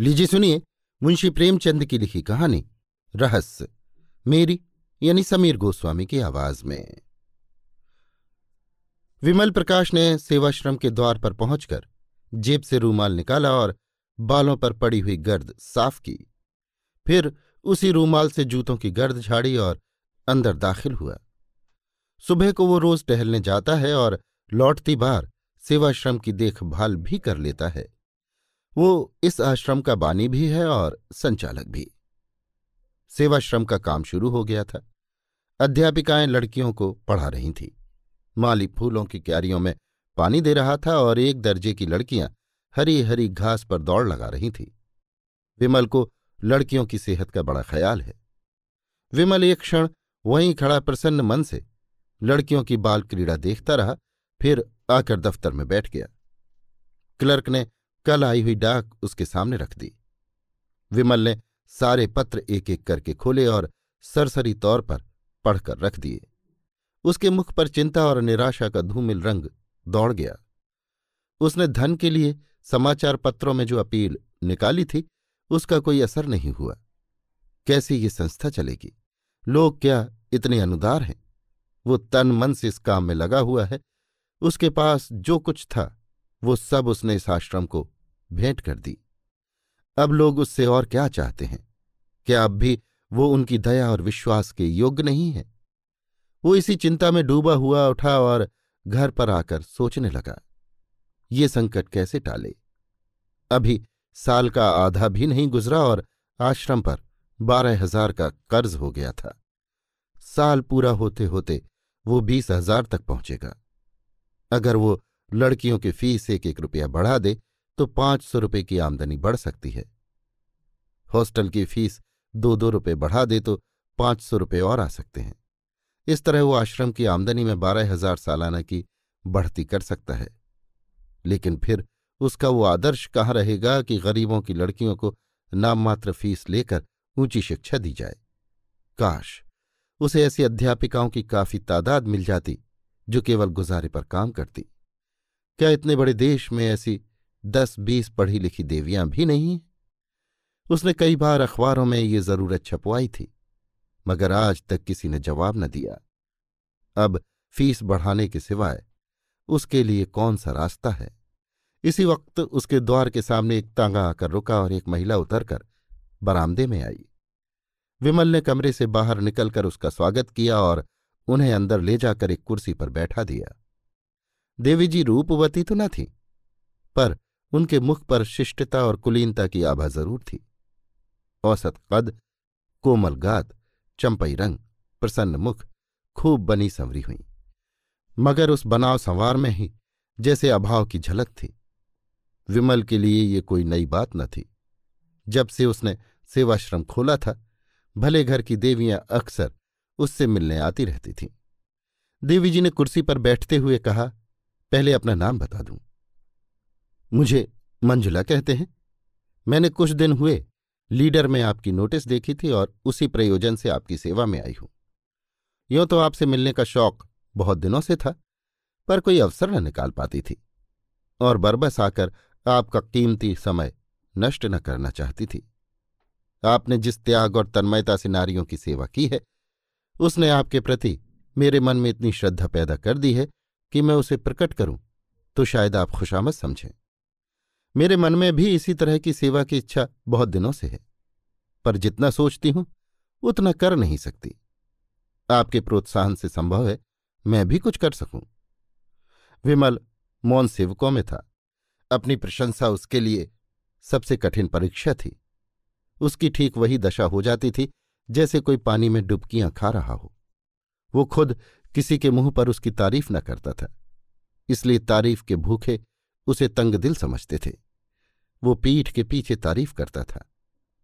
लीजिए सुनिए मुंशी प्रेमचंद की लिखी कहानी, रहस्य, मेरी यानी समीर गोस्वामी की आवाज़ में। विमल प्रकाश ने सेवाश्रम के द्वार पर पहुंचकर जेब से रूमाल निकाला और बालों पर पड़ी हुई गर्द साफ़ की। फिर उसी रूमाल से जूतों की गर्द झाड़ी और अंदर दाखिल हुआ। सुबह को वो रोज टहलने जाता है और लौटती बार सेवाश्रम की देखभाल भी कर लेता है। वो इस आश्रम का बानी भी है और संचालक भी। सेवाश्रम का काम शुरू हो गया था। अध्यापिकाएँ लड़कियों को पढ़ा रही थीं। माली फूलों की क्यारियों में पानी दे रहा था और एक दर्जे की लड़कियाँ हरी हरी घास पर दौड़ लगा रही थीं। विमल को लड़कियों की सेहत का बड़ा ख्याल है। विमल एक क्षण वहीं खड़ा प्रसन्न मन से लड़कियों की बाल क्रीड़ा देखता रहा, फिर आकर दफ्तर में बैठ गया। क्लर्क ने कल आई हुई डाक उसके सामने रख दी। विमल ने सारे पत्र एक एक करके खोले और सरसरी तौर पर पढ़कर रख दिए। उसके मुख पर चिंता और निराशा का धूमिल रंग दौड़ गया। उसने धन के लिए समाचार पत्रों में जो अपील निकाली थी, उसका कोई असर नहीं हुआ। कैसी ये संस्था चलेगी? लोग क्या इतने अनुदार हैं? वो तन मन से इस काम में लगा हुआ है। उसके पास जो कुछ था, वो सब उसने इस आश्रम को भेंट कर दी। अब लोग उससे और क्या चाहते हैं? क्या अब भी वो उनकी दया और विश्वास के योग्य नहीं है? वो इसी चिंता में डूबा हुआ उठा और घर पर आकर सोचने लगा, ये संकट कैसे टाले? अभी साल का आधा भी नहीं गुजरा और आश्रम पर बारह हज़ार का कर्ज हो गया था। साल पूरा होते होते वो बीस हज़ार तक पहुंचेगा। अगर वो लड़कियों की फ़ीस एक एक रुपया बढ़ा दे तो पाँच सौ रुपये की आमदनी बढ़ सकती है। हॉस्टल की फ़ीस दो दो रुपये बढ़ा दे तो पाँच सौ रुपये और आ सकते हैं। इस तरह वो आश्रम की आमदनी में बारह हज़ार सालाना की बढ़ती कर सकता है। लेकिन फिर उसका वो आदर्श कहाँ रहेगा कि गरीबों की लड़कियों को नाममात्र फ़ीस लेकर ऊँची शिक्षा दी जाए? काश उसे ऐसी अध्यापिकाओं की काफ़ी तादाद मिल जाती, जो केवल गुजारे पर काम करती। क्या इतने बड़े देश में ऐसी दस बीस पढ़ी लिखी देवियाँ भी नहीं। उसने कई बार अखबारों में ये ज़रूरत छपवाई थी, मगर आज तक किसी ने जवाब न दिया। अब फ़ीस बढ़ाने के सिवाय उसके लिए कौन सा रास्ता है? इसी वक्त उसके द्वार के सामने एक तांगा आकर रुका और एक महिला उतरकर बरामदे में आई। विमल ने कमरे से बाहर निकलकर उसका स्वागत किया और उन्हें अंदर ले जाकर एक कुर्सी पर बैठा दिया। देवी जी रूपवती तो न थी, पर उनके मुख पर शिष्टता और कुलीनता की आभा ज़रूर थी। औसत कद, कोमल गात, चंपई रंग, प्रसन्न मुख, खूब बनी संवरी हुई। मगर उस बनाव संवार में ही जैसे अभाव की झलक थी। विमल के लिए ये कोई नई बात न थी। जब से उसने सेवाश्रम खोला था, भले घर की देवियाँ अक्सर उससे मिलने आती रहती थीं। देवी जी ने कुर्सी पर बैठते हुए कहा, पहले अपना नाम बता दूँ। मुझे मंजुला कहते हैं। मैंने कुछ दिन हुए, लीडर में आपकी नोटिस देखी थी और उसी प्रयोजन से आपकी सेवा में आई हूँ। यों तो आपसे मिलने का शौक बहुत दिनों से था, पर कोई अवसर न निकाल पाती थी और बरबस आकर आपका कीमती समय नष्ट न करना चाहती थी। आपने जिस त्याग और तन्मयता से नारियों की सेवा की है, उसने आपके प्रति मेरे मन में इतनी श्रद्धा पैदा कर दी है कि मैं उसे प्रकट करूँ तो शायद आप खुशामद समझें। मेरे मन में भी इसी तरह की सेवा की इच्छा बहुत दिनों से है। पर जितना सोचती हूँ, उतना कर नहीं सकती। आपके प्रोत्साहन से संभव है, मैं भी कुछ कर सकूँ। विमल मौन सेवकों में था। अपनी प्रशंसा उसके लिए सबसे कठिन परीक्षा थी। उसकी ठीक वही दशा हो जाती थी, जैसे कोई पानी में डुबकियाँ खा रहा हो। वो खुद किसी के मुँह पर उसकी तारीफ़ न करता था, इसलिए तारीफ़ के भूखे उसे तंग दिल समझते थे। वो पीठ के पीछे तारीफ़ करता था।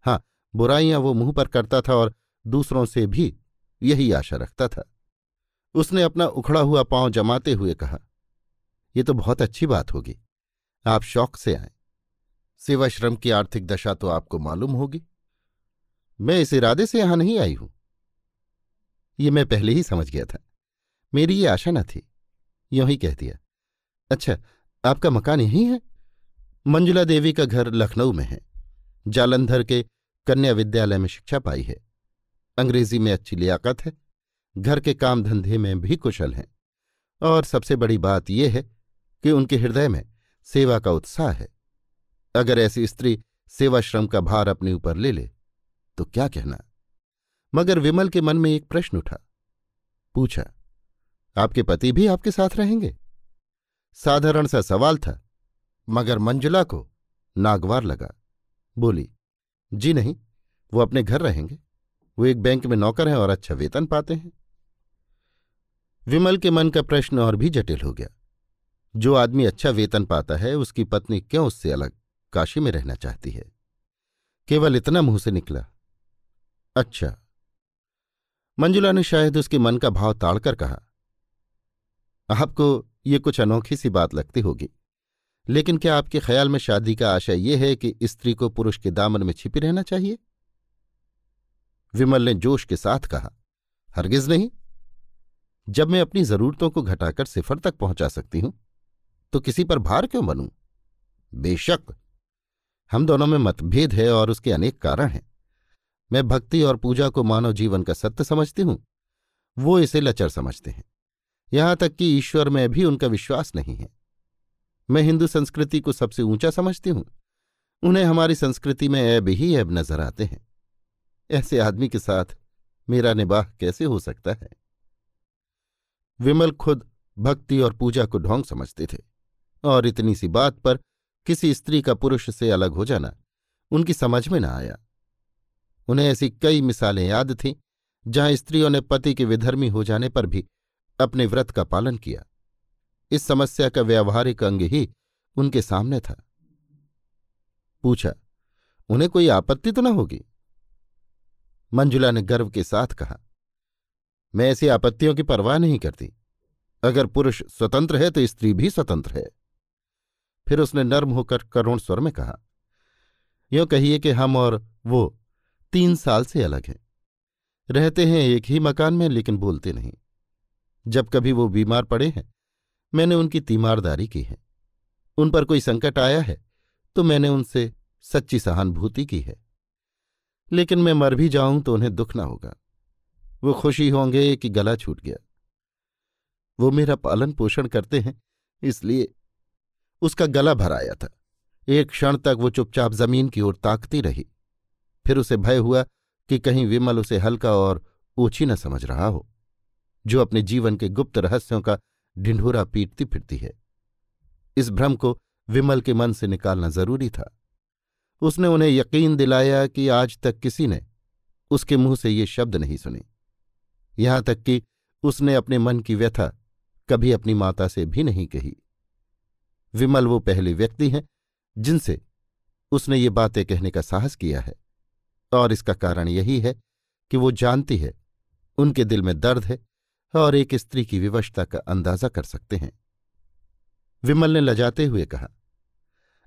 हाँ बुराइयाँ वो मुँह पर करता था और दूसरों से भी यही आशा रखता था। उसने अपना उखड़ा हुआ पाँव जमाते हुए कहा, ये तो बहुत अच्छी बात होगी। आप शौक से आए। सेवाश्रम की आर्थिक दशा तो आपको मालूम होगी। मैं इस इरादे से यहाँ नहीं आई हूँ। ये मैं पहले ही समझ गया था। मेरी ये आशा न थी। यूँ ही कह दिया। अच्छा आपका मकान यही है? मंजुला देवी का घर लखनऊ में है। जालंधर के कन्या विद्यालय में शिक्षा पाई है। अंग्रेज़ी में अच्छी लियाकत है। घर के काम धंधे में भी कुशल हैं। और सबसे बड़ी बात यह है कि उनके हृदय में सेवा का उत्साह है। अगर ऐसी स्त्री सेवाश्रम का भार अपने ऊपर ले ले तो क्या कहना? मगर विमल के मन में एक प्रश्न उठा। पूछा, आपके पति भी आपके साथ रहेंगे? साधारण सा सवाल था, मगर मंजुला को नागवार लगा। बोली, जी नहीं, वो अपने घर रहेंगे। वो एक बैंक में नौकर हैं और अच्छा वेतन पाते हैं। विमल के मन का प्रश्न और भी जटिल हो गया। जो आदमी अच्छा वेतन पाता है, उसकी पत्नी क्यों उससे अलग काशी में रहना चाहती है? केवल इतना मुँह से निकला। अच्छा। मंजुला ने शायद उसके मन का भाव ताड़कर कहा, आपको ये कुछ अनोखी सी बात लगती होगी। लेकिन क्या आपके ख्याल में शादी का आशय यह है कि स्त्री को पुरुष के दामन में छिपी रहना चाहिए? विमल ने जोश के साथ कहा, हरगिज नहीं। जब मैं अपनी जरूरतों को घटाकर सिफर तक पहुँचा सकती हूँ तो किसी पर भार क्यों बनूं? बेशक। हम दोनों में मतभेद है और उसके अनेक कारण हैं। मैं भक्ति और पूजा को मानव जीवन का सत्य समझती हूँ। वो इसे लचर समझते हैं। यहाँ तक कि ईश्वर में भी उनका विश्वास नहीं है। मैं हिंदू संस्कृति को सबसे ऊँचा समझती हूँ। उन्हें हमारी संस्कृति में ऐब ही ऐब नज़र आते हैं। ऐसे आदमी के साथ मेरा निबाह कैसे हो सकता है? विमल खुद भक्ति और पूजा को ढोंग समझते थे और इतनी सी बात पर किसी स्त्री का पुरुष से अलग हो जाना उनकी समझ में न आया। उन्हें ऐसी कई मिसालें याद थीं जहाँ स्त्रियों ने पति के विधर्मी हो जाने पर भी अपने व्रत का पालन किया। इस समस्या का व्यावहारिक अंग ही उनके सामने था। पूछा, उन्हें कोई आपत्ति तो न होगी? मंजुला ने गर्व के साथ कहा, मैं ऐसी आपत्तियों की परवाह नहीं करती। अगर पुरुष स्वतंत्र है तो स्त्री भी स्वतंत्र है। फिर उसने नर्म होकर करुण स्वर में कहा, यो कहिए कि हम और वो तीन साल से अलग हैं। रहते हैं एक ही मकान में, लेकिन बोलते नहीं। जब कभी वो बीमार पड़े हैं। मैंने उनकी तीमारदारी की है। उन पर कोई संकट आया है तो मैंने उनसे सच्ची सहानुभूति की है। लेकिन मैं मर भी जाऊँ तो उन्हें दुख ना होगा। वो खुशी होंगे कि गला छूट गया। वो मेरा पालन पोषण करते हैं, इसलिए उसका गला भर आया था। एक क्षण तक वो चुपचाप ज़मीन की ओर ताकती रही। फिर उसे भय हुआ कि कहीं विमल उसे हल्का और ओछी न समझ रहा हो। जो अपने जीवन के गुप्त रहस्यों का ढिंढोरा पीटती फिरती है। इस भ्रम को विमल के मन से निकालना ज़रूरी था। उसने उन्हें यकीन दिलाया कि आज तक किसी ने उसके मुँह से ये शब्द नहीं सुने। यहाँ तक कि उसने अपने मन की व्यथा कभी अपनी माता से भी नहीं कही। विमल वो पहले व्यक्ति हैं जिनसे उसने ये बातें कहने का साहस किया है। और इसका कारण यही है कि वो जानती है, उनके दिल में दर्द है और एक स्त्री की विवशता का अंदाज़ा कर सकते हैं। विमल ने लजाते हुए कहा,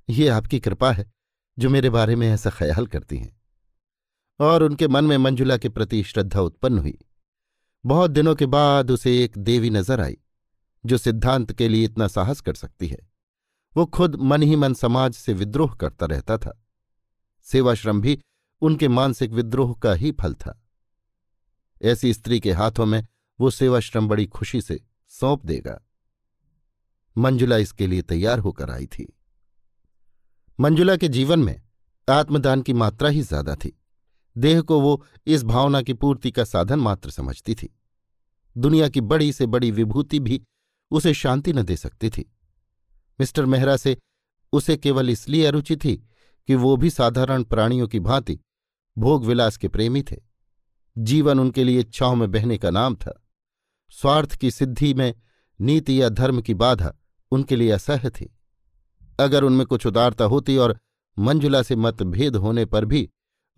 ये आपकी कृपा है जो मेरे बारे में ऐसा ख्याल करती हैं। और उनके मन में मंजुला के प्रति श्रद्धा उत्पन्न हुई। बहुत दिनों के बाद उसे एक देवी नज़र आई, जो सिद्धांत के लिए इतना साहस कर सकती है। वो खुद मन ही मन समाज से विद्रोह करता रहता था। सेवाश्रम भी उनके मानसिक विद्रोह का ही फल था। ऐसी स्त्री के हाथों में वो सेवाश्रम बड़ी खुशी से सौंप देगा। मंजुला इसके लिए तैयार होकर आई थी। मंजुला के जीवन में आत्मदान की मात्रा ही ज़्यादा थी। देह को वो इस भावना की पूर्ति का साधन मात्र समझती थी। दुनिया की बड़ी से बड़ी विभूति भी उसे शांति न दे सकती थी। मिस्टर मेहरा से उसे केवल इसलिए अरुचि थी कि वो भी साधारण प्राणियों की भांति भोग विलास के प्रेमी थे। जीवन उनके लिए इच्छाओं में बहने का नाम था। स्वार्थ की सिद्धि में, नीति या धर्म की बाधा उनके लिए असह्य थी। अगर उनमें कुछ उदारता होती और मंजुला से मतभेद होने पर भी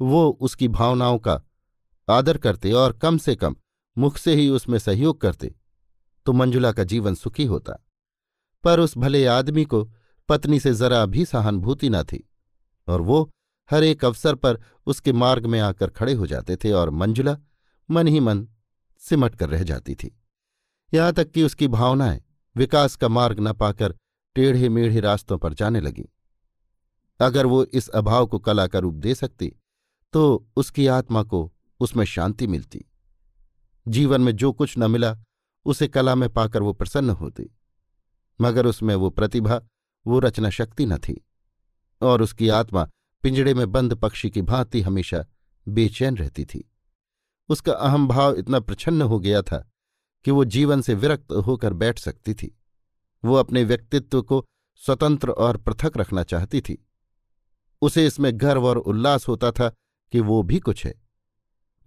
वो उसकी भावनाओं का आदर करते और कम से कम मुख से ही उसमें सहयोग करते तो मंजुला का जीवन सुखी होता। पर उस भले आदमी को पत्नी से जरा भी सहानुभूति न थी और वो हर एक अवसर पर उसके मार्ग में आकर खड़े हो जाते थे और मंजुला मन ही मन सिमट कर रह जाती थी। यहाँ तक कि उसकी भावनाएँ विकास का मार्ग न पाकर टेढ़े मेढ़े रास्तों पर जाने लगीं। अगर वो इस अभाव को कला का रूप दे सकती तो उसकी आत्मा को उसमें शांति मिलती। जीवन में जो कुछ न मिला, उसे कला में पाकर वो प्रसन्न होती। मगर उसमें वो प्रतिभा, वो रचना शक्ति न थी। और उसकी आत्मा पिंजड़े में बंद पक्षी की भांति हमेशा बेचैन रहती थी। उसका अहम भाव इतना प्रछन्न हो गया था कि वो जीवन से विरक्त होकर बैठ सकती थी। वो अपने व्यक्तित्व को स्वतंत्र और पृथक रखना चाहती थी। उसे इसमें गर्व और उल्लास होता था कि वो भी कुछ है।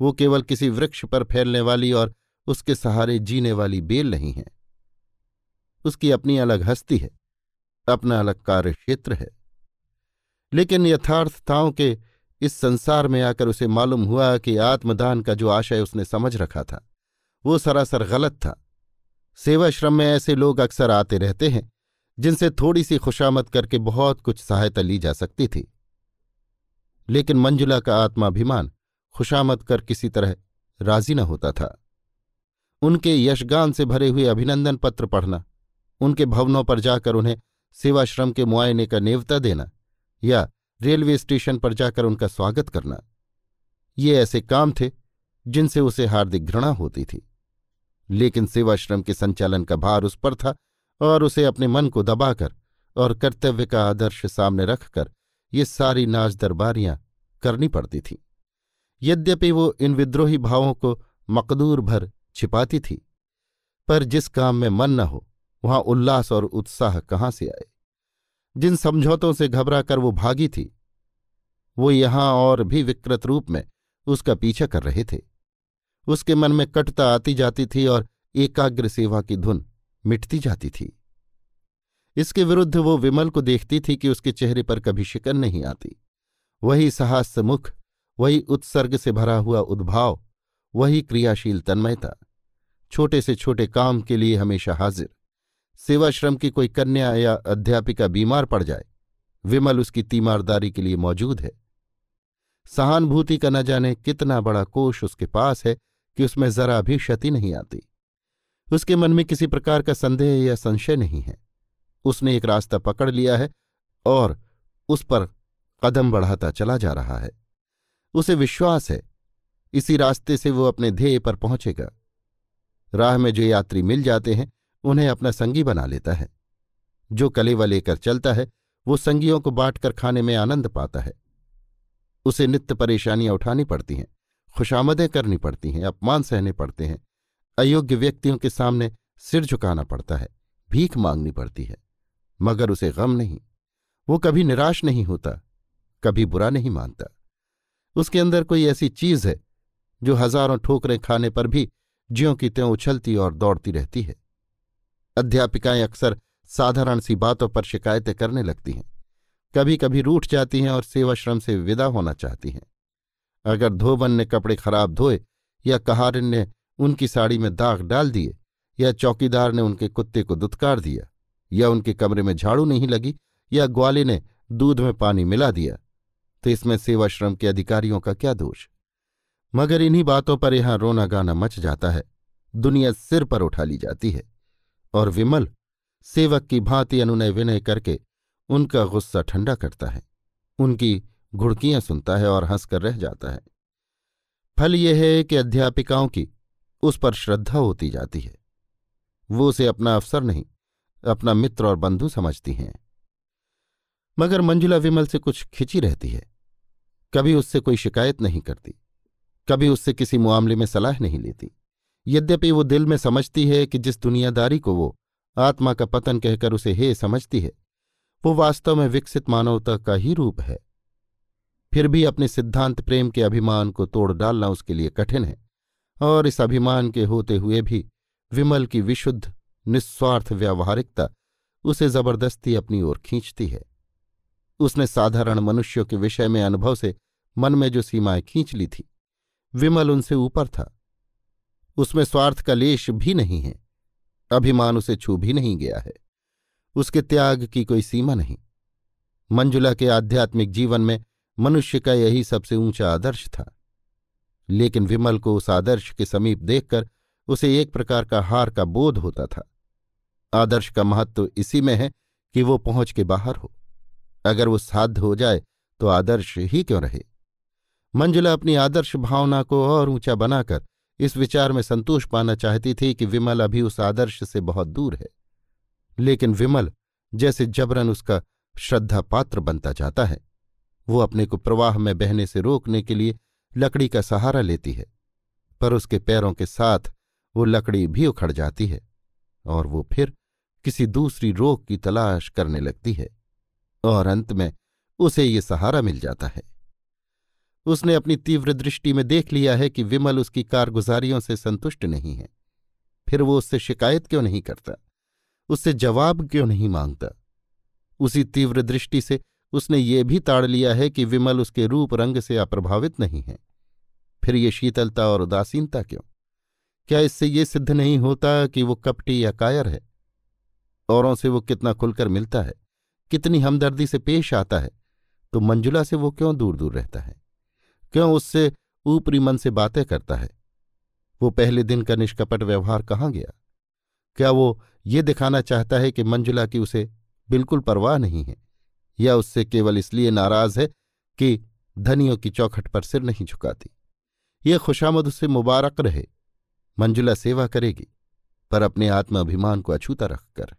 वो केवल किसी वृक्ष पर फैलने वाली और उसके सहारे जीने वाली बेल नहीं है। उसकी अपनी अलग हस्ती है, अपना अलग कार्य क्षेत्र है। लेकिन यथार्थताओं के इस संसार में आकर उसे मालूम हुआ कि आत्मदान का जो आशय उसने समझ रखा था वो सरासर गलत था। सेवाश्रम में ऐसे लोग अक्सर आते रहते हैं, जिनसे थोड़ी सी खुशामद करके बहुत कुछ सहायता ली जा सकती थी। लेकिन मंजुला का आत्माभिमान खुशामद कर किसी तरह राज़ी न होता था। उनके यशगान से भरे हुए अभिनंदन पत्र पढ़ना, उनके भवनों पर जाकर उन्हें सेवाश्रम के मुआयने का नेवता देना, या रेलवे स्टेशन पर जाकर उनका स्वागत करना, ये ऐसे काम थे जिनसे उसे हार्दिक घृणा होती थी। लेकिन सेवाश्रम के संचालन का भार उस पर था और उसे अपने मन को दबाकर और कर्तव्य का आदर्श सामने रखकर ये सारी नाच दरबारियाँ करनी पड़ती थीं। यद्यपि वो इन विद्रोही भावों को मकदूर भर छिपाती थी, पर जिस काम में मन न हो, वहाँ उल्लास और उत्साह कहाँ से आए? जिन समझौतों से घबरा कर वो भागी थी, वो यहाँ और भी विकृत रूप में उसका पीछा कर रहे थे। उसके मन में कटता आती जाती थी और एकाग्र सेवा की धुन मिटती जाती थी। इसके विरुद्ध वो विमल को देखती थी कि उसके चेहरे पर कभी शिकन नहीं आती। वही सहास्य मुख, वही उत्सर्ग से भरा हुआ उद्भाव, वही क्रियाशील तन्मयता। छोटे से छोटे काम के लिए हमेशा हाजिर। सेवाश्रम की कोई कन्या या अध्यापिका बीमार पड़ जाए, विमल उसकी तीमारदारी के लिए मौजूद है। सहानुभूति का न जाने कितना बड़ा कोष उसके पास है कि उसमें जरा भी क्षति नहीं आती। उसके मन में किसी प्रकार का संदेह या संशय नहीं है। उसने एक रास्ता पकड़ लिया है और उस पर कदम बढ़ाता चला जा रहा है। उसे विश्वास है। इसी रास्ते से वो अपने ध्येय पर पहुंचेगा। राह में जो यात्री मिल जाते हैं, उन्हें अपना संगी बना लेता है। जो कलेवा लेकर चलता है, वो संगियों को बांटकर खाने में आनंद पाता है। उसे नित्य परेशानियाँ उठानी पड़ती हैं। खुशामदें करनी पड़ती हैं, अपमान सहने पड़ते हैं, अयोग्य व्यक्तियों के सामने सिर झुकाना पड़ता है, भीख मांगनी पड़ती है, मगर उसे गम नहीं। वो कभी निराश नहीं होता, कभी बुरा नहीं मानता। उसके अंदर कोई ऐसी चीज़ है, जो हज़ारों ठोकरें खाने पर भी ज्यों की त्यों उछलती और दौड़ती रहती है। अध्यापिकाएँ अक्सर साधारण सी बातों पर शिकायतें करने लगती हैं। कभी कभी रूठ जाती हैं और सेवाश्रम से विदा होना चाहती हैं। अगर धोबन ने कपड़े खराब धोए या कहारिन ने उनकी साड़ी में दाग डाल दिए या चौकीदार ने उनके कुत्ते को दुत्कार दिया या उनके कमरे में झाड़ू नहीं लगी या ग्वाले ने दूध में पानी मिला दिया तो इसमें सेवाश्रम के अधिकारियों का क्या दोष? मगर इन्हीं बातों पर यहाँ रोना गाना मच जाता है। दुनिया सिर पर उठा ली जाती है और विमल सेवक की भांति अनुनय विनय करके उनका गुस्सा ठंडा करता है। उनकी घुड़कियाँ सुनता है और हंसकर रह जाता है। फल यह है कि अध्यापिकाओं की उस पर श्रद्धा होती जाती है। वो उसे अपना अफसर नहीं, अपना मित्र और बंधु समझती हैं। मगर मंजुला विमल से कुछ खिंची रहती है। कभी उससे कोई शिकायत नहीं करती, कभी उससे किसी मामले में सलाह नहीं लेती। यद्यपि वो दिल में समझती है कि जिस दुनियादारी को वो आत्मा का पतन कहकर उसे हे समझती है, वो वास्तव में विकसित मानवता का ही रूप है। फिर भी अपने सिद्धांत प्रेम के अभिमान को तोड़ डालना उसके लिए कठिन है। और इस अभिमान के होते हुए भी विमल की विशुद्ध, निस्वार्थ व्यावहारिकता उसे ज़बरदस्ती अपनी ओर खींचती है। उसने साधारण मनुष्यों के विषय में अनुभव से मन में जो सीमाएँ खींच ली थी, विमल उनसे ऊपर था। उसमें स्वार्थ का लेश भी नहीं है, अभिमान उसे छू भी नहीं गया है। उसके त्याग की कोई सीमा नहीं। मंजुला के आध्यात्मिक जीवन में मनुष्य का यही सबसे ऊँचा आदर्श था। लेकिन विमल को उस आदर्श के समीप देखकर उसे एक प्रकार का हार का बोध होता था। आदर्श का महत्व तो इसी में है कि वो पहुँच के बाहर हो। अगर वो साध्य हो जाए तो आदर्श ही क्यों रहे? मंजुला अपनी आदर्श भावना को और ऊँचा बनाकर इस विचार में संतोष पाना चाहती थी कि विमल अभी उस आदर्श से बहुत दूर है। लेकिन विमल जैसे जबरन उसका श्रद्धा पात्र बनता जाता है। वो अपने को प्रवाह में बहने से रोकने के लिए लकड़ी का सहारा लेती है, पर उसके पैरों के साथ वो लकड़ी भी उखड़ जाती है और वो फिर किसी दूसरी रोक की तलाश करने लगती है और अंत में उसे ये सहारा मिल जाता है। उसने अपनी तीव्र दृष्टि में देख लिया है कि विमल उसकी कारगुजारियों से संतुष्ट नहीं है। फिर वो उससे शिकायत क्यों नहीं करता? उससे जवाब क्यों नहीं माँगता? उसी तीव्र दृष्टि से उसने ये भी ताड़ लिया है कि विमल उसके रूप रंग से अप्रभावित नहीं है। फिर ये शीतलता और उदासीनता क्यों? क्या इससे ये सिद्ध नहीं होता कि वो कपटी या कायर है? औरों से वो कितना खुलकर मिलता है, कितनी हमदर्दी से पेश आता है तो मंजुला से वो क्यों दूर दूर रहता है? क्यों उससे ऊपरी मन से बातें करता है? वो पहले दिन का निष्कपट व्यवहार कहाँ गया? क्या वो ये दिखाना चाहता है कि मंजुला की उसे बिल्कुल परवाह नहीं है? या उससे केवल इसलिए नाराज़ है कि धनियों की चौखट पर सिर नहीं झुकाती। ये खुशामद उससे मुबारक रहे, मंजुला सेवा करेगी, पर अपने आत्माभिमान को अछूता रखकर।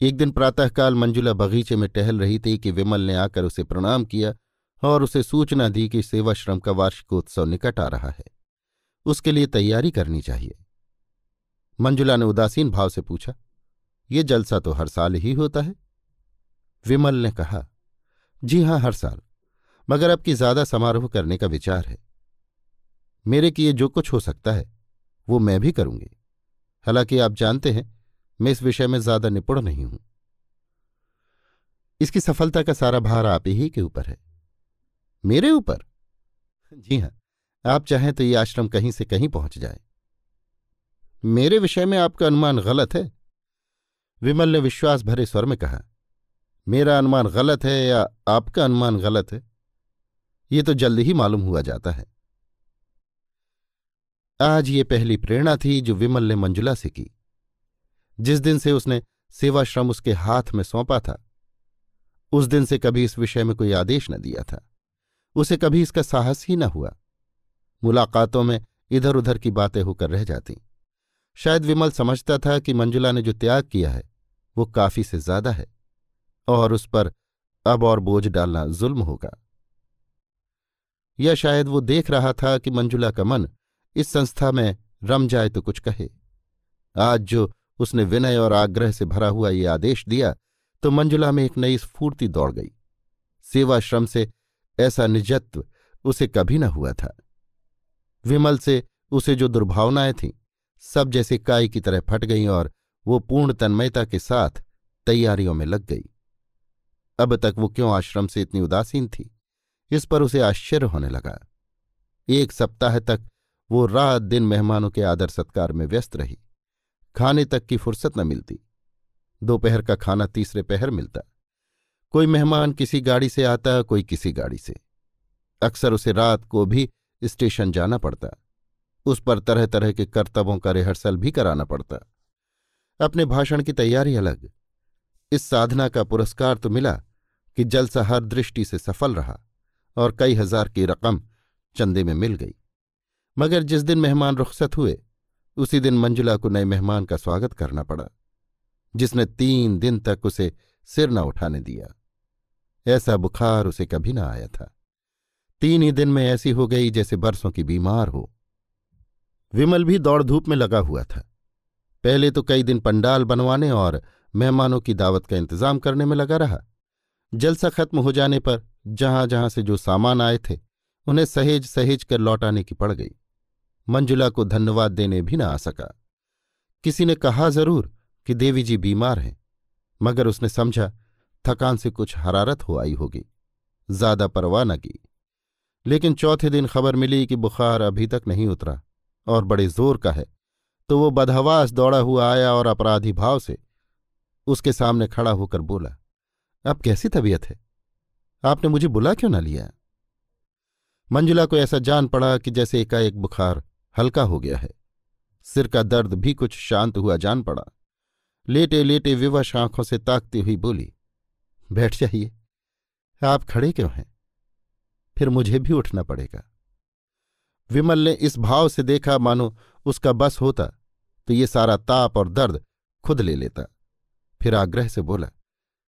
एक दिन प्रातःकाल मंजुला बगीचे में टहल रही थी कि विमल ने आकर उसे प्रणाम किया और उसे सूचना दी कि सेवाश्रम का वार्षिकोत्सव निकट आ रहा है। उसके लिए तैयारी करनी चाहिए। मंजुला ने उदासीन भाव से पूछा, ये जलसा तो हर साल ही होता है? विमल ने कहा, जी हाँ, हर साल, मगर अब की ज़्यादा समारोह करने का विचार है। मेरे किए जो कुछ हो सकता है, वो मैं भी करूँगी। हालाँकि आप जानते हैं, मैं इस विषय में ज़्यादा निपुण नहीं हूँ। इसकी सफलता का सारा भार आप ही के ऊपर है। मेरे ऊपर? जी हाँ, आप चाहें तो ये आश्रम कहीं से कहीं पहुँच जाए। मेरे विषय में आपका अनुमान गलत है। विमल ने विश्वास भरे स्वर में कहा मेरा अनुमान गलत है या आपका अनुमान गलत है? ये तो जल्द ही मालूम हुआ जाता है। आज ये पहली प्रेरणा थी जो विमल ने मंजुला से की। जिस दिन से उसने सेवाश्रम उसके हाथ में सौंपा था, उस दिन से कभी इस विषय में कोई आदेश न दिया था। उसे कभी इसका साहस ही न हुआ। मुलाकातों में इधर उधर की बातें होकर रह जाती। शायद विमल समझता था कि मंजुला ने जो त्याग किया है, वो काफ़ी से ज़्यादा है। और उस पर अब और बोझ डालना जुल्म होगा। या शायद वो देख रहा था कि मंजुला का मन, इस संस्था में रम जाए तो कुछ कहे। आज जो उसने विनय और आग्रह से भरा हुआ ये आदेश दिया तो मंजुला में एक नई स्फूर्ति दौड़ गई। सेवाश्रम से ऐसा निजत्व उसे कभी न हुआ था। विमल से उसे जो दुर्भावनाएँ थीं, सब जैसे काय की तरह फट गईं और वो पूर्ण तन्मयता के साथ तैयारियों में लग गई। अब तक वो क्यों आश्रम से इतनी उदासीन थी? इस पर उसे आश्चर्य होने लगा। एक सप्ताह तक वो रात दिन मेहमानों के आदर सत्कार में व्यस्त रही। खाने तक की फुर्सत न मिलती। दोपहर का खाना तीसरे पहर मिलता। कोई मेहमान किसी गाड़ी से आता, कोई किसी गाड़ी से। अक्सर उसे रात को भी स्टेशन जाना पड़ता। उस पर तरह तरह के कर्तव्यों का रिहर्सल भी कराना पड़ता। अपने भाषण की तैयारी अलग। इस साधना का पुरस्कार तो मिला कि जलसा हर दृष्टि से सफल रहा और कई हज़ार की रकम चंदे में मिल गई। मगर जिस दिन मेहमान रुखसत हुए, उसी दिन मंजुला को नए मेहमान का स्वागत करना पड़ा, जिसने तीन दिन तक उसे सिर न उठाने दिया। ऐसा बुखार उसे कभी न आया था। तीन ही दिन में ऐसी हो गई जैसे बरसों की बीमार हो। विमल भी दौड़ धूप में लगा हुआ था। पहले तो कई दिन पंडाल बनवाने और मेहमानों की दावत का इंतज़ाम करने में लगा रहा। जलसा खत्म हो जाने पर जहाँ जहाँ से जो सामान आए थे, उन्हें सहेज सहेज कर लौटाने की पड़ गई। मंजुला को धन्यवाद देने भी न आ सका। किसी ने कहा ज़रूर कि देवी जी बीमार हैं, मगर उसने समझा, थकान से कुछ हरारत हो आई होगी। ज़्यादा परवाह न की। लेकिन चौथे दिन खबर मिली कि बुखार अभी तक नहीं उतरा, और बड़े ज़ोर का है। तो वो बदहवास दौड़ा हुआ आया और अपराधी भाव से उसके सामने खड़ा होकर बोला अब कैसी तबीयत है? आपने मुझे बुला क्यों ना लिया? मंजुला को ऐसा जान पड़ा कि जैसे एकाएक बुखार हल्का हो गया है। सिर का दर्द भी कुछ शांत हुआ जान पड़ा। लेटे लेटे विवश आँखों से ताकती हुई बोली, बैठ जाइए। आप खड़े क्यों हैं? फिर मुझे भी उठना पड़ेगा। विमल ने इस भाव से देखा, मानो उसका बस होता तो ये सारा ताप और दर्द खुद ले लेता। फिर आग्रह से बोला,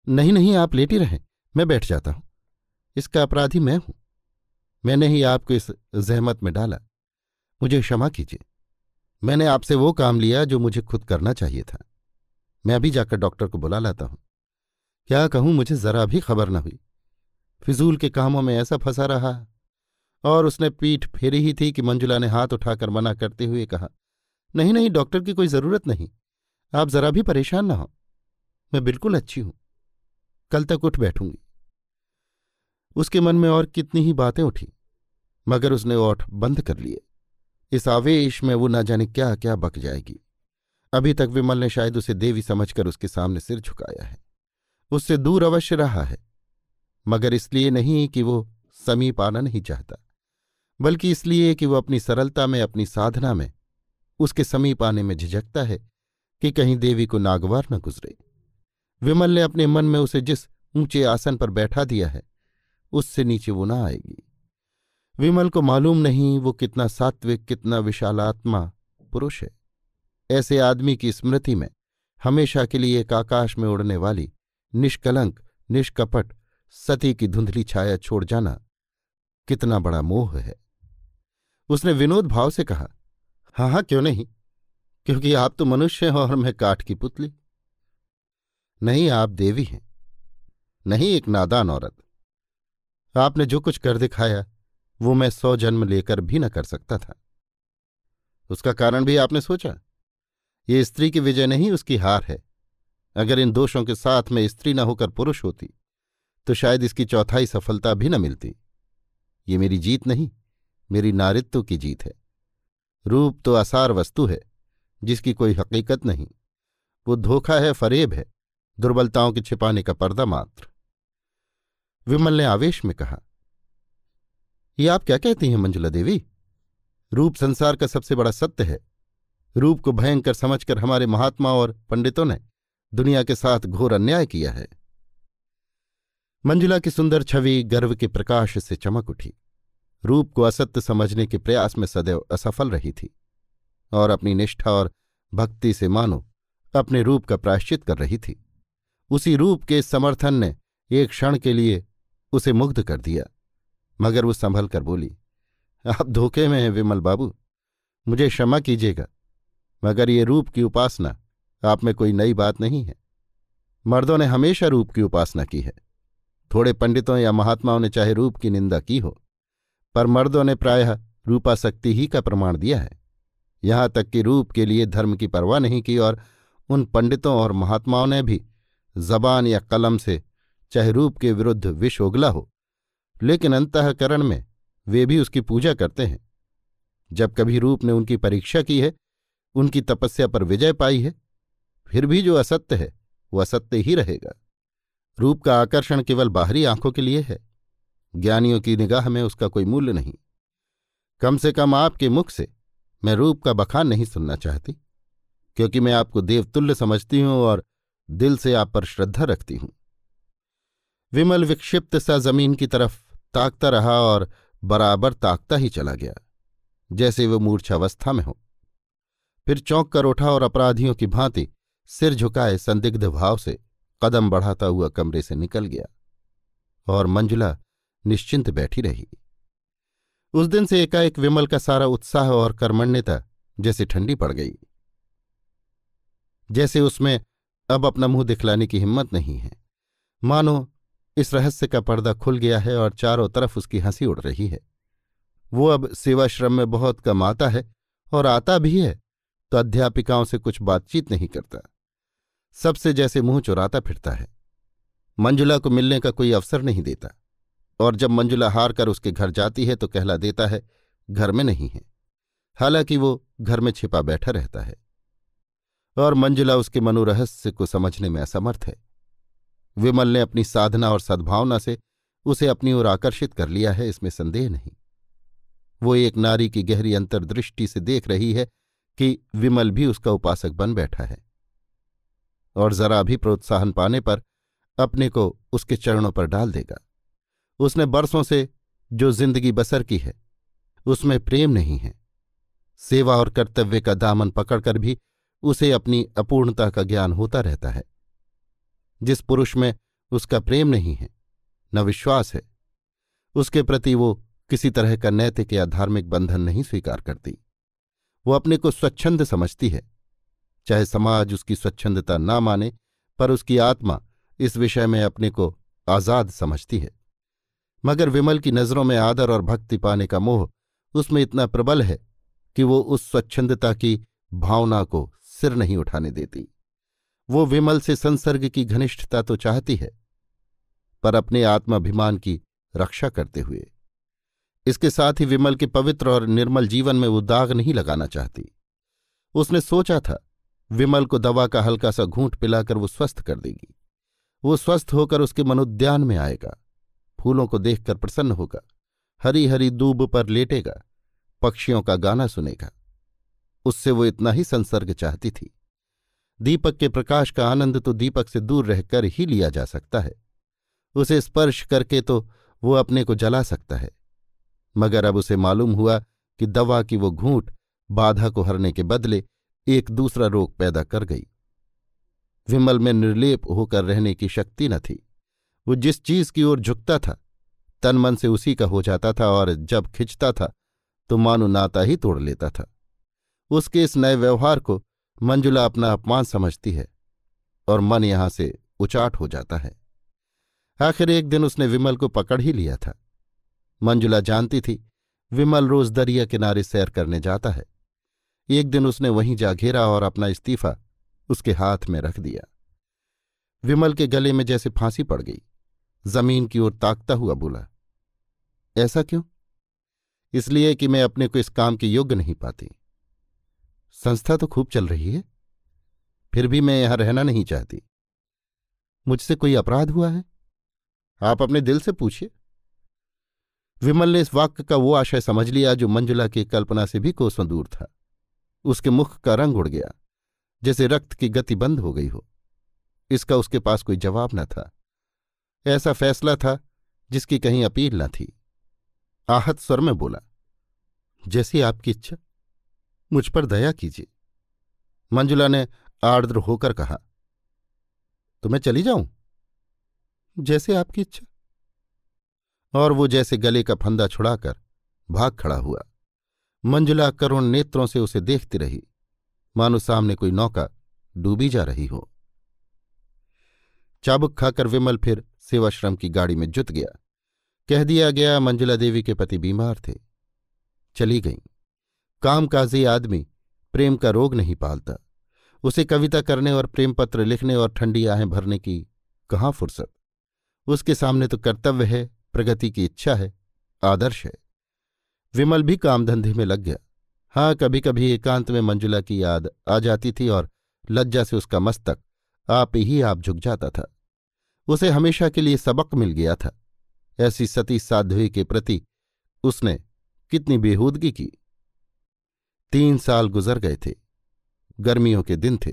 नहीं नहीं, आप लेटी रहें, मैं बैठ जाता हूँ। इसका अपराधी मैं हूँ। मैंने ही आपको इस जहमत में डाला। मुझे क्षमा कीजिए। मैंने आपसे वो काम लिया जो मुझे खुद करना चाहिए था। मैं अभी जाकर डॉक्टर को बुला लाता हूँ। क्या कहूँ, मुझे जरा भी खबर न हुई। फिजूल के कामों में ऐसा फंसा रहा। और उसने पीठ फेरी ही थी कि मंजुला ने हाथ उठाकर मना करते हुए कहा, नहीं नहीं, डॉक्टर की कोई ज़रूरत नहीं। आप जरा भी परेशान ना हो। मैं बिल्कुल अच्छी हूँ। कल तक उठ बैठूँगी। उसके मन में और कितनी ही बातें उठी, मगर उसने ओठ बंद कर लिए। इस आवेश में वो ना जाने क्या क्या बक जाएगी। अभी तक विमल ने शायद उसे देवी समझकर उसके सामने सिर झुकाया है। उससे दूर अवश्य रहा है, मगर इसलिए नहीं कि वो समीप आना नहीं चाहता, बल्कि इसलिए कि वो अपनी सरलता में, अपनी साधना में, उसके समीप आने में झिझकता है कि कहीं देवी को नागवार न गुजरे। विमल ने अपने मन में उसे जिस ऊँचे आसन पर बैठा दिया है, उससे नीचे वो ना आएगी। विमल को मालूम नहीं वो कितना सात्विक, कितना विशालात्मा पुरुष है। ऐसे आदमी की स्मृति में हमेशा के लिए एक आकाश में उड़ने वाली निष्कलंक, निष्कपट सती की धुंधली छाया छोड़ जाना कितना बड़ा मोह है। उसने विनोद भाव से कहा हाँ हाँ क्यों नहीं? क्योंकि आप तो मनुष्य हैं और मैं काठ की पुतली। नहीं, आप देवी हैं। नहीं, एक नादान औरत। आपने जो कुछ कर दिखाया, वो मैं सौ जन्म लेकर भी न कर सकता था। उसका कारण भी आपने सोचा? ये स्त्री की विजय नहीं, उसकी हार है। अगर इन दोषों के साथ में स्त्री न होकर पुरुष होती तो शायद इसकी चौथाई सफलता भी न मिलती। ये मेरी जीत नहीं, मेरी नारित्व की जीत है। रूप तो आसार वस्तु है, जिसकी कोई हकीकत नहीं। वो धोखा है, फरेब है। दुर्बलताओं के छिपाने का पर्दा मात्र। विमल ने आवेश में कहा, ये आप क्या कहती हैं मंजुला देवी? रूप संसार का सबसे बड़ा सत्य है। रूप को भयंकर समझकर हमारे महात्मा और पंडितों ने दुनिया के साथ घोर अन्याय किया है। मंजुला की सुंदर छवि गर्व के प्रकाश से चमक उठी। रूप को असत्य समझने के प्रयास में सदैव असफल रही थी और अपनी निष्ठा और भक्ति से मानो अपने रूप का प्रायश्चित कर रही थी। उसी रूप के समर्थन ने एक क्षण के लिए उसे मुग्ध कर दिया, मगर वो संभल कर बोली, आप धोखे में हैं विमल बाबू, मुझे क्षमा कीजिएगा, मगर ये रूप की उपासना आप में कोई नई बात नहीं है। मर्दों ने हमेशा रूप की उपासना की है, थोड़े पंडितों या महात्माओं ने चाहे रूप की निंदा की हो, पर मर्दों ने प्रायः रूपाशक्ति ही का प्रमाण दिया है। यहाँ तक कि रूप के लिए धर्म की परवाह नहीं की और उन पंडितों और महात्माओं ने भी जबान या कलम से चाहे रूप के विरुद्ध विष उगला हो, लेकिन अंतकरण में वे भी उसकी पूजा करते हैं। जब कभी रूप ने उनकी परीक्षा की है, उनकी तपस्या पर विजय पाई है, फिर भी जो असत्य है, वो असत्य ही रहेगा। रूप का आकर्षण केवल बाहरी आँखों के लिए है। ज्ञानियों की निगाह में उसका कोई मूल्य नहीं। कम से कम आपके मुख से मैं रूप का बखान नहीं सुनना चाहती, क्योंकि मैं आपको देवतुल्य समझती हूँ और दिल से आप पर श्रद्धा रखती हूँ। विमल विक्षिप्त सा ज़मीन की तरफ़ ताकता रहा और बराबर ताकता ही चला गया, जैसे वो मूर्छावस्था में हो। फिर चौंक कर उठा और अपराधियों की भांति सिर झुकाए संदिग्ध भाव से कदम बढ़ाता हुआ कमरे से निकल गया और मंजुला निश्चिंत बैठी रही। उस दिन से एकाएक विमल का सारा उत्साह और कर्मण्यता जैसे ठंडी पड़ गई, जैसे उसमें अब अपना मुँह दिखलाने की हिम्मत नहीं है। मानो, इस रहस्य का पर्दा खुल गया है और चारों तरफ़ उसकी हँसी उड़ रही है। वो अब सेवाश्रम में बहुत कम आता है और आता भी है तो अध्यापिकाओं से कुछ बातचीत नहीं करता। सबसे जैसे मुँह चुराता फिरता है। मंजुला को मिलने का कोई अवसर नहीं देता। और जब मंजुला हार कर उसके घर जाती है तो कहला देता है, घर में नहीं है। हालाँकि वो घर में छिपा बैठा रहता है। और मंजुला उसके मनोरहस्य को समझने में असमर्थ है। विमल ने अपनी साधना और सद्भावना से उसे अपनी ओर आकर्षित कर लिया है, इसमें संदेह नहीं। वो एक नारी की गहरी अंतर्दृष्टि से देख रही है कि विमल भी उसका उपासक बन बैठा है। और जरा भी प्रोत्साहन पाने पर अपने को उसके चरणों पर डाल देगा। उसने बरसों से जो ज़िंदगी बसर की है, उसमें प्रेम नहीं है। सेवा और कर्तव्य का दामन पकड़कर भी उसे अपनी अपूर्णता का ज्ञान होता रहता है। जिस पुरुष में उसका प्रेम नहीं है, न विश्वास है, उसके प्रति वो किसी तरह का नैतिक या धार्मिक बंधन नहीं स्वीकार करती। वो अपने को स्वच्छंद समझती है। चाहे समाज उसकी स्वच्छंदता ना माने, पर उसकी आत्मा इस विषय में अपने को आज़ाद समझती है। मगर विमल की नज़रों में आदर और भक्ति पाने का मोह उसमें इतना प्रबल है कि वो उस स्वच्छंदता की भावना को सिर नहीं उठाने देती। वो विमल से संसर्ग की घनिष्ठता तो चाहती है, पर अपने आत्माभिमान की रक्षा करते हुए। इसके साथ ही विमल के पवित्र और निर्मल जीवन में वो दाग नहीं लगाना चाहती। उसने सोचा था, विमल को दवा का हल्का सा घूंट पिलाकर वो स्वस्थ कर देगी। वो स्वस्थ होकर उसके मनोद्यान में आएगा। फूलों को देखकर प्रसन्न होगा। हरी हरी दूब पर लेटेगा। पक्षियों का गाना सुनेगा। उससे वो इतना ही संसर्ग चाहती थी। दीपक के प्रकाश का आनंद तो दीपक से दूर रहकर ही लिया जा सकता है। उसे स्पर्श करके तो वो अपने को जला सकता है। मगर अब उसे मालूम हुआ कि दवा की वो घूंट बाधा को हरने के बदले एक दूसरा रोग पैदा कर गई। विमल में निर्लेप होकर रहने की शक्ति न थी। वो जिस चीज़ की ओर झुकता था, तन मन से उसी का हो जाता था और जब खिंचता था तो मानो नाता ही तोड़ लेता था। उसके इस नए व्यवहार को मंजुला अपना अपमान समझती है और मन यहाँ से उचाट हो जाता है। आखिर एक दिन उसने विमल को पकड़ ही लिया था। मंजुला जानती थी, विमल रोज दरिया किनारे सैर करने जाता है। एक दिन उसने वहीं जा घेरा और अपना इस्तीफा उसके हाथ में रख दिया। विमल के गले में जैसे फांसी पड़ गई। ज़मीन की ओर ताकता हुआ बोला, ऐसा क्यों? इसलिए कि मैं अपने को इस काम के योग्य नहीं पाती। संस्था तो खूब चल रही है। फिर भी मैं यहाँ रहना नहीं चाहती। मुझसे कोई अपराध हुआ है? आप अपने दिल से पूछिए। विमल ने इस वाक्य का वो आशय समझ लिया जो मंजुला की कल्पना से भी कोसों दूर था। उसके मुख का रंग उड़ गया, जैसे रक्त की गति बंद हो गई हो। इसका उसके पास कोई जवाब न था। ऐसा फैसला था जिसकी कहीं अपील न थी। आहत स्वर में बोला, जैसी आपकी इच्छा। मुझ पर दया कीजिए। मंजुला ने आर्द्र होकर कहा तो मैं चली जाऊँ? जैसे आपकी इच्छा। और वो जैसे गले का फंदा छुड़ाकर भाग खड़ा हुआ। मंजुला करुण नेत्रों से उसे देखती रही। मानो सामने कोई नौका डूबी जा रही हो। चाबुक खाकर विमल फिर सेवाश्रम की गाड़ी में जुत गया। कह दिया गया, मंजुला देवी के पति बीमार थे। चली गईं। कामकाजी आदमी प्रेम का रोग नहीं पालता। उसे कविता करने और प्रेम पत्र लिखने और ठंडी आहें भरने की कहाँ फुर्सत? उसके सामने तो कर्तव्य है, प्रगति की इच्छा है, आदर्श है। विमल भी काम धंधे में लग गया। हाँ कभी कभी एकांत में मंजुला की याद आ जाती थी और लज्जा से उसका मस्तक आप ही आप झुक जाता था। उसे हमेशा के लिए सबक मिल गया था। ऐसी सती साध्वी के प्रति उसने कितनी बेहूदगी की। तीन साल गुजर गए थे। गर्मियों के दिन थे।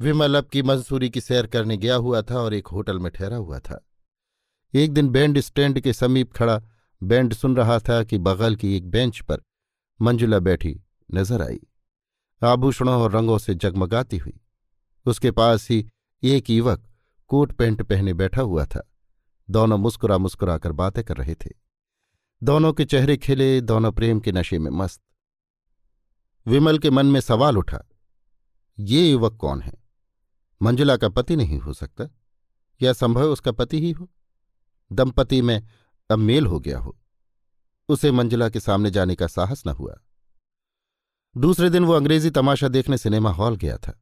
विमल अब की मंसूरी की सैर करने गया हुआ था और एक होटल में ठहरा हुआ था। एक दिन बैंड स्टैंड के समीप खड़ा बैंड सुन रहा था कि बगल की एक बेंच पर मंजुला बैठी नज़र आई। आभूषणों और रंगों से जगमगाती हुई। उसके पास ही एक युवक कोट पैंट पहने बैठा हुआ था। दोनों मुस्कुरा मुस्कुरा कर बातें कर रहे थे। दोनों के चेहरे खिले, दोनों प्रेम के नशे में मस्त। विमल के मन में सवाल उठा, ये युवक कौन है? मंजुला का पति नहीं हो सकता? या संभव उसका पति ही हो? दंपति में अब मेल हो गया हो। उसे मंजुला के सामने जाने का साहस न हुआ। दूसरे दिन वो अंग्रेज़ी तमाशा देखने सिनेमा हॉल गया था।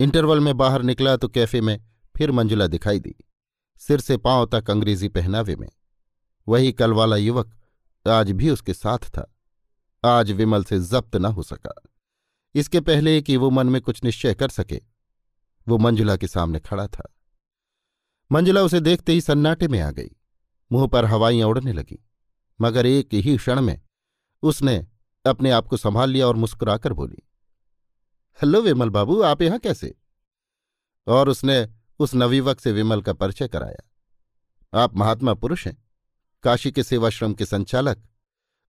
इंटरवल में बाहर निकला तो कैफ़े में फिर मंजुला दिखाई दी, सिर से पाँव तक अंग्रेज़ी पहनावे में। वही कल वाला युवक आज भी उसके साथ था। आज विमल से जब्त न हो सका। इसके पहले कि वो मन में कुछ निश्चय कर सके, वो मंजुला के सामने खड़ा था। मंजुला उसे देखते ही सन्नाटे में आ गई। मुँह पर हवाइयाँ उड़ने लगी, मगर एक ही क्षण में उसने अपने आप को संभाल लिया और मुस्कुराकर बोली, हेलो विमल बाबू, आप यहाँ कैसे? और उसने उस नवीवक से विमल का परिचय कराया। आप महात्मा पुरुष हैं। काशी के सेवाश्रम के संचालक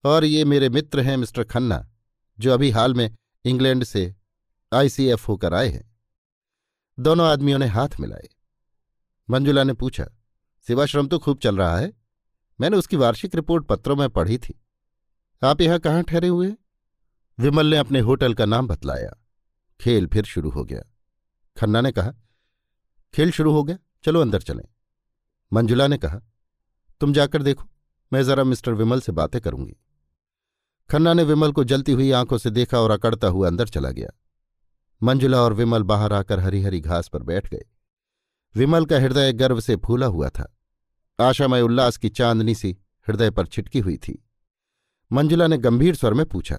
और ये मेरे मित्र हैं मिस्टर खन्ना, जो अभी हाल में इंग्लैंड से आईसीएफ होकर आए हैं। दोनों आदमियों ने हाथ मिलाए। मंजुला ने पूछा, सेवाश्रम तो खूब चल रहा है? मैंने उसकी वार्षिक रिपोर्ट पत्रों में पढ़ी थी। आप यहाँ कहाँ ठहरे हुए विमल ने अपने होटल का नाम बतलाया। खेल फिर शुरू हो गया। खन्ना ने कहा, खेल शुरू हो गया, चलो अंदर चलें। मंजुला ने कहा, तुम जाकर देखो, मैं जरा मिस्टर विमल से बातें करूँगी। खन्ना ने विमल को जलती हुई आँखों से देखा और अकड़ता हुआ अंदर चला गया। मंजुला और विमल बाहर आकर हरी हरी घास पर बैठ गए। विमल का हृदय गर्व से फूला हुआ था। आशामय उल्लास की चांदनी सी हृदय पर छिटकी हुई थी। मंजुला ने गंभीर स्वर में पूछा,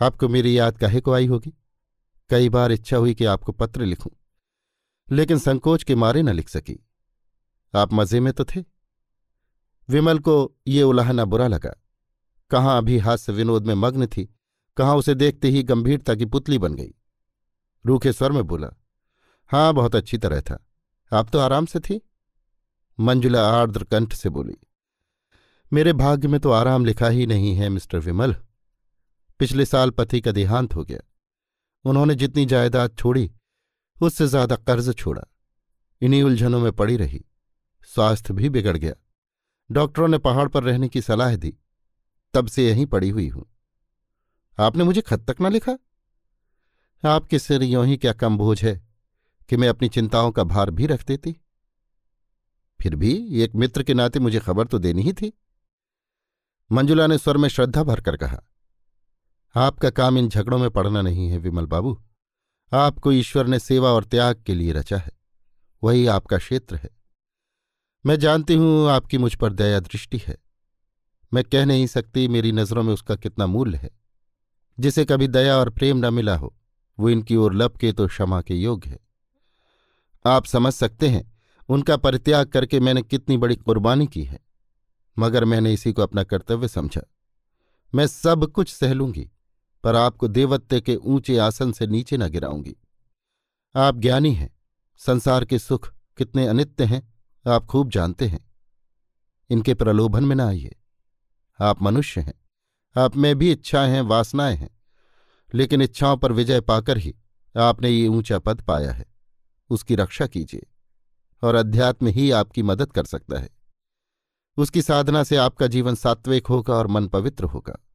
आपको मेरी याद काहे को आई होगी? कई बार इच्छा हुई कि आपको पत्र लिखूं, लेकिन संकोच के मारे न लिख सकी। आप मज़े में तो थे? विमल को ये उलाहना बुरा लगा। कहाँ अभी हास्य विनोद में मग्न थी, कहाँ उसे देखते ही गंभीरता की पुतली बन गई। रूखे स्वर में बोला हाँ बहुत अच्छी तरह था। आप तो आराम से थी? मंजुला आर्द्र कंठ से बोली, मेरे भाग्य में तो आराम लिखा ही नहीं है, मिस्टर विमल। पिछले साल पति का देहांत हो गया। उन्होंने जितनी जायदाद छोड़ी, उससे ज़्यादा कर्ज छोड़ा। इन्हीं उलझनों में पड़ी रही। स्वास्थ्य भी बिगड़ गया। डॉक्टरों ने पहाड़ पर रहने की सलाह दी। तब से यहीं पड़ी हुई हूँ। आपने मुझे खत तक ना लिखा? आपके सिर यों ही क्या कम बोझ है कि मैं अपनी चिंताओं का भार भी रख देती? फिर भी एक मित्र के नाते मुझे खबर तो देनी ही थी। मंजुला ने स्वर में श्रद्धा भरकर कहा, आपका काम इन झगड़ों में पड़ना नहीं है विमल बाबू। आपको ईश्वर ने सेवा और त्याग के लिए रचा है। वही आपका क्षेत्र है। मैं जानती हूँ आपकी मुझ पर दया दृष्टि है। मैं कह नहीं सकती मेरी नज़रों में उसका कितना मूल्य है। जिसे कभी दया और प्रेम न मिला हो, वो इनकी ओर लपके तो क्षमा के योग्य है। आप समझ सकते हैं, उनका परित्याग करके मैंने कितनी बड़ी कुर्बानी की है, मगर मैंने इसी को अपना कर्तव्य समझा। मैं सब कुछ सह लूँगी, पर आपको देवत्य के ऊँचे आसन से नीचे न गिराऊँगी। आप ज्ञानी हैं, संसार के सुख कितने अनित्य हैं, आप खूब जानते हैं। इनके प्रलोभन में न आइए। आप मनुष्य हैं। आप में भी इच्छाएँ हैं, वासनाएँ हैं। लेकिन इच्छाओं पर विजय पाकर ही आपने ये ऊँचा पद पाया है। उसकी रक्षा कीजिए और अध्यात्म ही आपकी मदद कर सकता है। उसकी साधना से आपका जीवन सात्विक होगा और मन पवित्र होगा।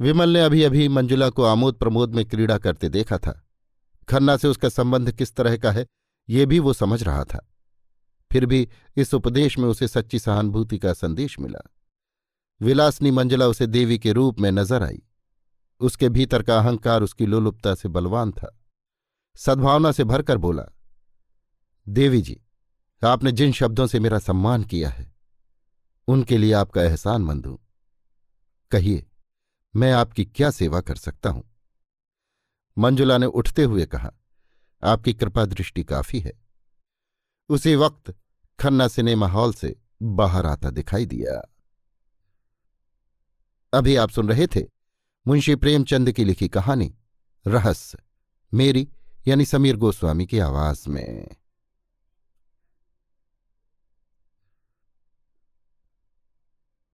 विमल ने अभी अभी मंजुला को आमोद प्रमोद में क्रीड़ा करते देखा था। खन्ना से उसका संबंध किस तरह का है, ये भी वो समझ रहा था। फिर भी इस उपदेश में उसे सच्ची सहानुभूति का संदेश मिला। विलासनी मंजुला उसे देवी के रूप में नज़र आई। उसके भीतर का अहंकार उसकी लोलुपता से बलवान था। सद्भावना से भरकर बोला, देवी जी, आपने जिन शब्दों से मेरा सम्मान किया है, उनके लिए आपका एहसान मंद हूँ। कहिए, मैं आपकी क्या सेवा कर सकता हूँ? मंजुला ने उठते हुए कहा, आपकी कृपा दृष्टि काफ़ी है। उसी वक्त खन्ना सिनेमा हॉल से बाहर आता दिखाई दिया। अभी आप सुन रहे थे मुंशी प्रेमचंद की लिखी कहानी, रहस्य, मेरी यानी समीर गोस्वामी की आवाज़ में।